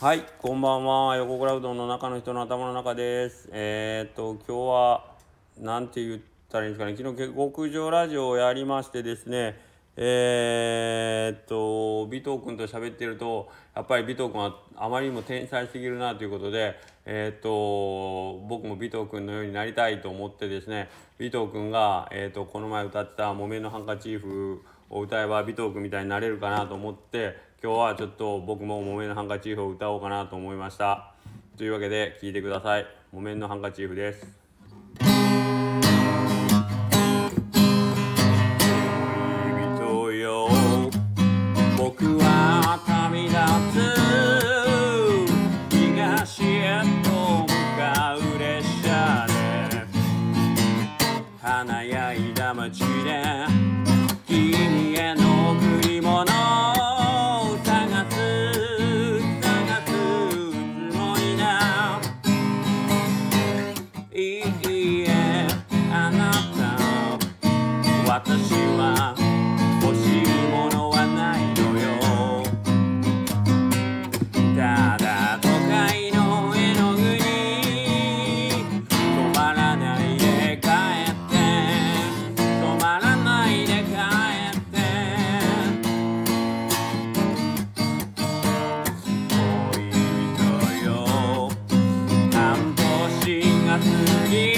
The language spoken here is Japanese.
はい、こんばんは。横倉うどんの中の人の頭の中です。えー、っと、今日は、なんて言ったらいいんですかね。昨日、極上ラジオをやりましてですね、えー、っと、尾藤君と喋ってると、やっぱり尾藤君はあまりにも天才すぎるなということで、えー、っと、僕も尾藤君のようになりたいと思ってですね、尾藤君が、えー、っと、この前歌った木綿のハンカチーフを歌えば尾藤君みたいになれるかなと思って、今日はちょっと僕も木綿のハンカチーフを歌おうかなと思いました。というわけで聴いてください。木綿のハンカチーフです。人よ僕は旅立つ東へと向かう列車で華やいだ街でいいえあなた。私は Yeah.